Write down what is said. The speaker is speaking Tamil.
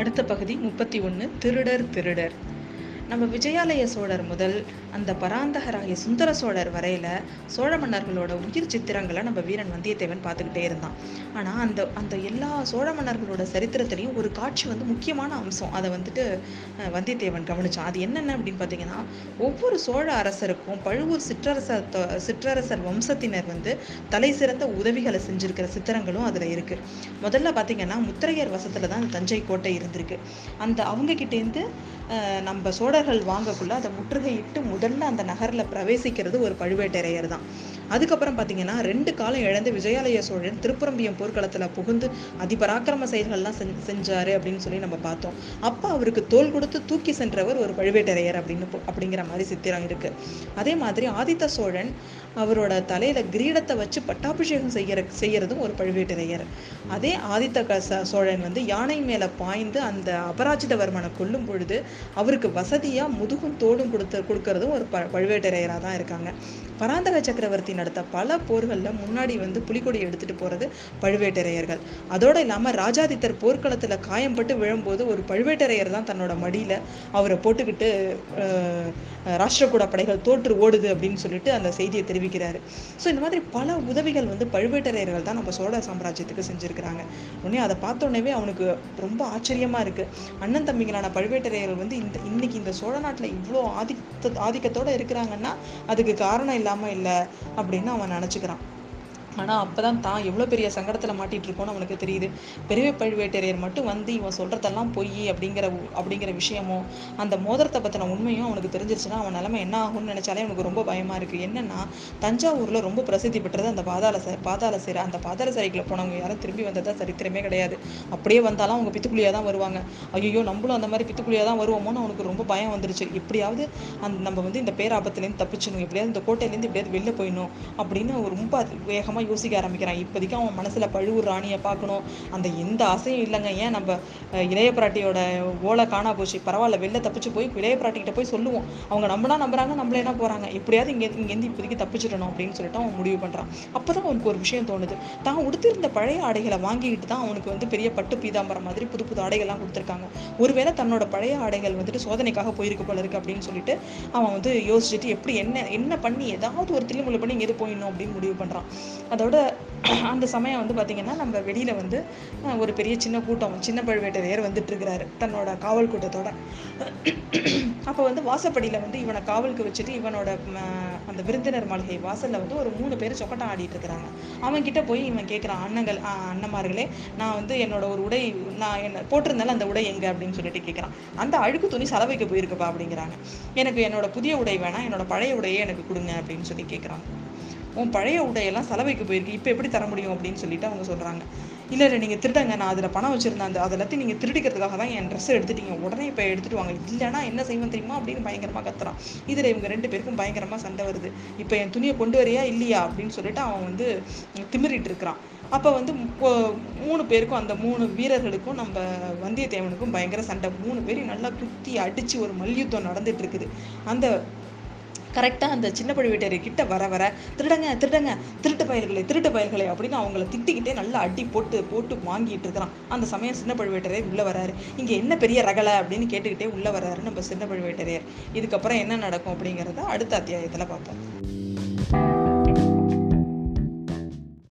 அடுத்த பகுதி முப்பத்தி ஒன்று திருடர் திருடர். நம்ம விஜயாலய சோழர் முதல் அந்த பராந்தகராகிய சுந்தர சோழர் வரையில சோழ மன்னர்களோட உயிர் சித்திரங்களை நம்ம வீரன் வந்தியத்தேவன் பார்த்துக்கிட்டே இருந்தான். ஆனால் அந்த அந்த எல்லா சோழ மன்னர்களோட சரித்திரத்திலையும் ஒரு காட்சி வந்து முக்கியமான அம்சம். அதை வந்துட்டு வந்தியத்தேவன் கவனிச்சான். அது என்னென்ன அப்படின்னு பார்த்தீங்கன்னா ஒவ்வொரு சோழ அரசருக்கும் பழுவூர் சிற்றரசர் தொ- சிற்றரசர் வம்சத்தினர் வந்து தலை சிறந்த உதவிகளை செஞ்சிருக்கிற சித்திரங்களும் அதில் இருக்கு. முதல்ல பார்த்தீங்கன்னா முத்திரையர் வசத்தில் தான் அந்த தஞ்சை கோட்டை இருந்திருக்கு. அந்த அவங்க கிட்டேருந்து நம்ம சோழ சோழர்கள் வாங்கக்குள்ள அதை முற்றுகையிட்டு முதல்ல அந்த நகர்ல பிரவேசிக்கிறது ஒரு பழுவேட்டரையர் தான். அதுக்கப்புறம் பார்த்தீங்கன்னா ரெண்டு காலம் இழந்து விஜயாலய சோழன் திருப்புரம்பியம் போர்க்களத்துல புகுந்து அதிபராக்கிரம செயல்கள்லாம் செஞ்சாரு அப்படின்னு சொல்லி நம்ம பார்த்தோம். அப்போ அவருக்கு தோல் கொடுத்து தூக்கி சென்றவர் ஒரு பழுவேட்டரையர் அப்படின்னு அப்படிங்கிற மாதிரி சித்திரம் இருக்கு. அதே மாதிரி ஆதித்த சோழன் அவரோட தலையில கிரீடத்தை வச்சு பட்டாபிஷேகம் செய்யற செய்யறதும் ஒரு பழுவேட்டரையர். அதே ஆதித்த சோழன் வந்து யானை மேல பாய்ந்து அந்த அபராஜிதவர்மனை கொல்லும் பொழுது அவருக்கு வசதி வசதியா முதுகும் தோடும் கொடுத்து கொடுக்கறதும் ஒரு ப பழுவேட்டரையராக தான் இருக்காங்க. பராந்தக சக்கரவர்த்தி நடத்த பல போர்களில் முன்னாடி வந்து புலிகொடி எடுத்துட்டு போறது பழுவேட்டரையர்கள். அதோடு இல்லாம ராஜாதித்தர் போர்க்களத்தில் காயம்பட்டு விழும்போது ஒரு பழுவேட்டரையர் தான் தன்னோட மடியில அவரை போட்டுக்கிட்டு ராஷ்டிரகூட படைகள் தோற்று ஓடுது அப்படின்னு சொல்லிட்டு அந்த செய்தியை தெரிவிக்கிறாரு. ஸோ இந்த மாதிரி பல உதவிகள் வந்து பழுவேட்டரையர்கள் தான் நம்ம சோழ சாம்ராஜ்யத்துக்கு செஞ்சுருக்கிறாங்க. உடனே அதை பார்த்த உடனே அவனுக்கு ரொம்ப ஆச்சரியமா இருக்கு. அண்ணன் தம்பிங்களான பழுவேட்டரையர்கள் வந்து இந்த இன்னைக்கு இந்த சோழ நாட்டில் இவ்வளோ ஆதிக்க ஆதிக்கத்தோடு இருக்கிறாங்கன்னா அதுக்கு காரணம் இல்லாமல் இல்லை அப்படின்னு அவன் நினச்சிக்கிறான். ஆனால் அப்போ தான் தான் எவ்வளோ பெரிய சங்கடத்தில் மாட்டிகிட்டு இருக்கோம்னு அவனுக்கு தெரியுது. பெரிய பழுவேட்டரையர் மட்டும் வந்து இவன் சொல்கிறதெல்லாம் பொய் அப்படிங்கிற உ- அப்படிங்கிற விஷயமும் அந்த மோதிரத்தை பற்றின உண்மையும் அவனுக்கு தெரிஞ்சிருச்சுன்னா அவன் நிலமை என்ன ஆகும்னு நினச்சாலே அவனுக்கு ரொம்ப பயமாக இருக்குது என்னென்னா தஞ்சாவூரில் ரொம்ப பிரசித்தி பெற்றது அந்த பாதாள ச பாதாள சிறை அந்த பாதாள சிறைக்குள்ள போனவங்க யாரும் திரும்பி வந்ததா சரித்திரமே கிடையாது. அப்படியே வந்தாலும் அவங்க பித்துக்குழியாக தான் வருவாங்க. ஐயோ நம்மளும் அந்த மாதிரி பித்துக்குழியாக தான் வருவோமோன்னு அவனுக்கு ரொம்ப பயம் வந்துருச்சு. எப்படியாவது அந்த நம்ம வந்து இந்த பேராபத்துலேருந்து தப்பிச்சணும் எப்படியாவது இந்த கோட்டையிலேருந்து எப்படியாவது வெளில போயிடணும் அப்படின்னு ரொம்ப வேகமாக வேகமா யோசிக்க ஆரம்பிக்கிறான். இப்போதைக்கு அவன் மனசில் பழுவூர் ராணியை பார்க்கணும். அந்த எந்த ஆசையும் இல்லைங்க. ஏன் நம்ம இளைய பிராட்டியோட ஓலை காணா போச்சு. பரவாயில்ல வெளில தப்பிச்சு போய் இளைய பிராட்டிக்கிட்ட போய் சொல்லுவோம். அவங்க நம்மளா நம்புறாங்க நம்மளே என்ன போகிறாங்க எப்படியாவது இங்கே இங்கேருந்து இப்போதைக்கு தப்பிச்சிடணும் அப்படின்னு சொல்லிட்டு அவன் முடிவு பண்ணுறான் அப்போ தான் அவனுக்கு ஒரு விஷயம் தோணுது. தான் உடுத்திருந்த பழைய ஆடைகளை வாங்கிக்கிட்டு தான் அவனுக்கு வந்து பெரிய பட்டு பீதாம்பரம் மாதிரி புது புது ஆடைகள்லாம் கொடுத்துருக்காங்க. ஒருவேளை தன்னோட பழைய ஆடைகள் வந்துட்டு சோதனைக்காக போயிருக்கு போல இருக்கு அப்படின்னு சொல்லிட்டு அவன் வந்து யோசிச்சுட்டு எப்படி என்ன என்ன பண்ணி ஏதாவது ஒரு தில்லுமுள்ளு பண்ணி இங்கே போயிடணும் அப்படின்னு முடிவு பண்ணுறான் அதோட அந்த சமயம் வந்து பார்த்திங்கன்னா நம்ம வெளியில் வந்து ஒரு பெரிய சின்ன கூட்டம் சின்ன பழுவேட்டரையர் வந்துட்டுருக்கிறாரு தன்னோட காவல் கூட்டத்தோட. அப்போ வந்து வாசப்படியில் வந்து இவனை காவலுக்கு வச்சுட்டு இவனோட அந்த விருந்தினர் மாளிகை வாசலில் வந்து ஒரு மூணு பேர் சொக்கட்டம் ஆடிட்டு இருக்கிறாங்க. அவன் கிட்ட போய் இவன் கேட்குறான் அண்ணங்கள் அண்ணமார்களே நான் வந்து என்னோட ஒரு உடை நான் என்ன போட்டிருந்தாலும் அந்த உடை எங்கே? அப்படின்னு சொல்லிட்டு கேட்குறான் அந்த அழுக்கு துணி சலவைக்கு போயிருக்குப்பா அப்படிங்கிறாங்க. எனக்கு என்னோட புதிய உடை வேணாம் என்னோட பழைய உடையே எனக்கு கொடுங்க அப்படின்னு சொல்லி கேட்குறாங்க உன் பழைய உடையெல்லாம் சலவைக்கு போயிருக்கு இப்போ எப்படி தர முடியும் அப்படின்னு சொல்லிட்டு அவங்க சொல்கிறாங்க இல்லை இல்லை நீங்கள் திருடங்க நான் அதில் பணம் வச்சுருந்தேன். அந்த அதெல்லாத்தையும் நீங்கள் திருடிக்கிறதுக்காக தான் என் ட்ரெஸ் எடுத்துட்டீங்க. உடனே இப்போ எடுத்துட்டு வாங்க. இல்லைன்னா என்ன செய்வேன் தெரியுமா? அப்படின்னு பயங்கரமாக கத்துறான். இதில் இவங்க ரெண்டு பேருக்கும் பயங்கரமாக சண்டை வருது. இப்போ என் துணியை கொண்டு வரையா இல்லையா? அப்படின்னு சொல்லிட்டு அவன் வந்து திமிரிட்டு இருக்கிறான். அப்போ வந்து மூணு பேருக்கும் அந்த மூணு வீரர்களுக்கும் நம்ம வந்தியத்தேவனுக்கும் பயங்கர சண்டை. மூணு பேரையும் நல்லா குத்தி அடித்து ஒரு மல்யுத்தம் நடந்துட்டு இருக்குது. அந்த கரெக்டா அந்த சின்ன பழுவேட்டரை கிட்ட வர வர திருடங்க திருடங்க திருட்டு பயிர்களை திருட்டு பயிர்களை அப்படின்னு அவங்கள திட்டிக்கிட்டே நல்லா அடி போட்டு போட்டு வாங்கிட்டு இருக்கிறான். அந்த சமயம் சின்ன பழுவேட்டரே உள்ள வராரு. இங்க என்ன பெரிய ரகலை அப்படின்னு கேட்டுக்கிட்டே உள்ள வராரு நம்ம சின்ன பழுவேட்டரையர் இதுக்கப்புறம் என்ன நடக்கும் அப்படிங்கிறத அடுத்த அத்தியாயத்துல பார்ப்போம்.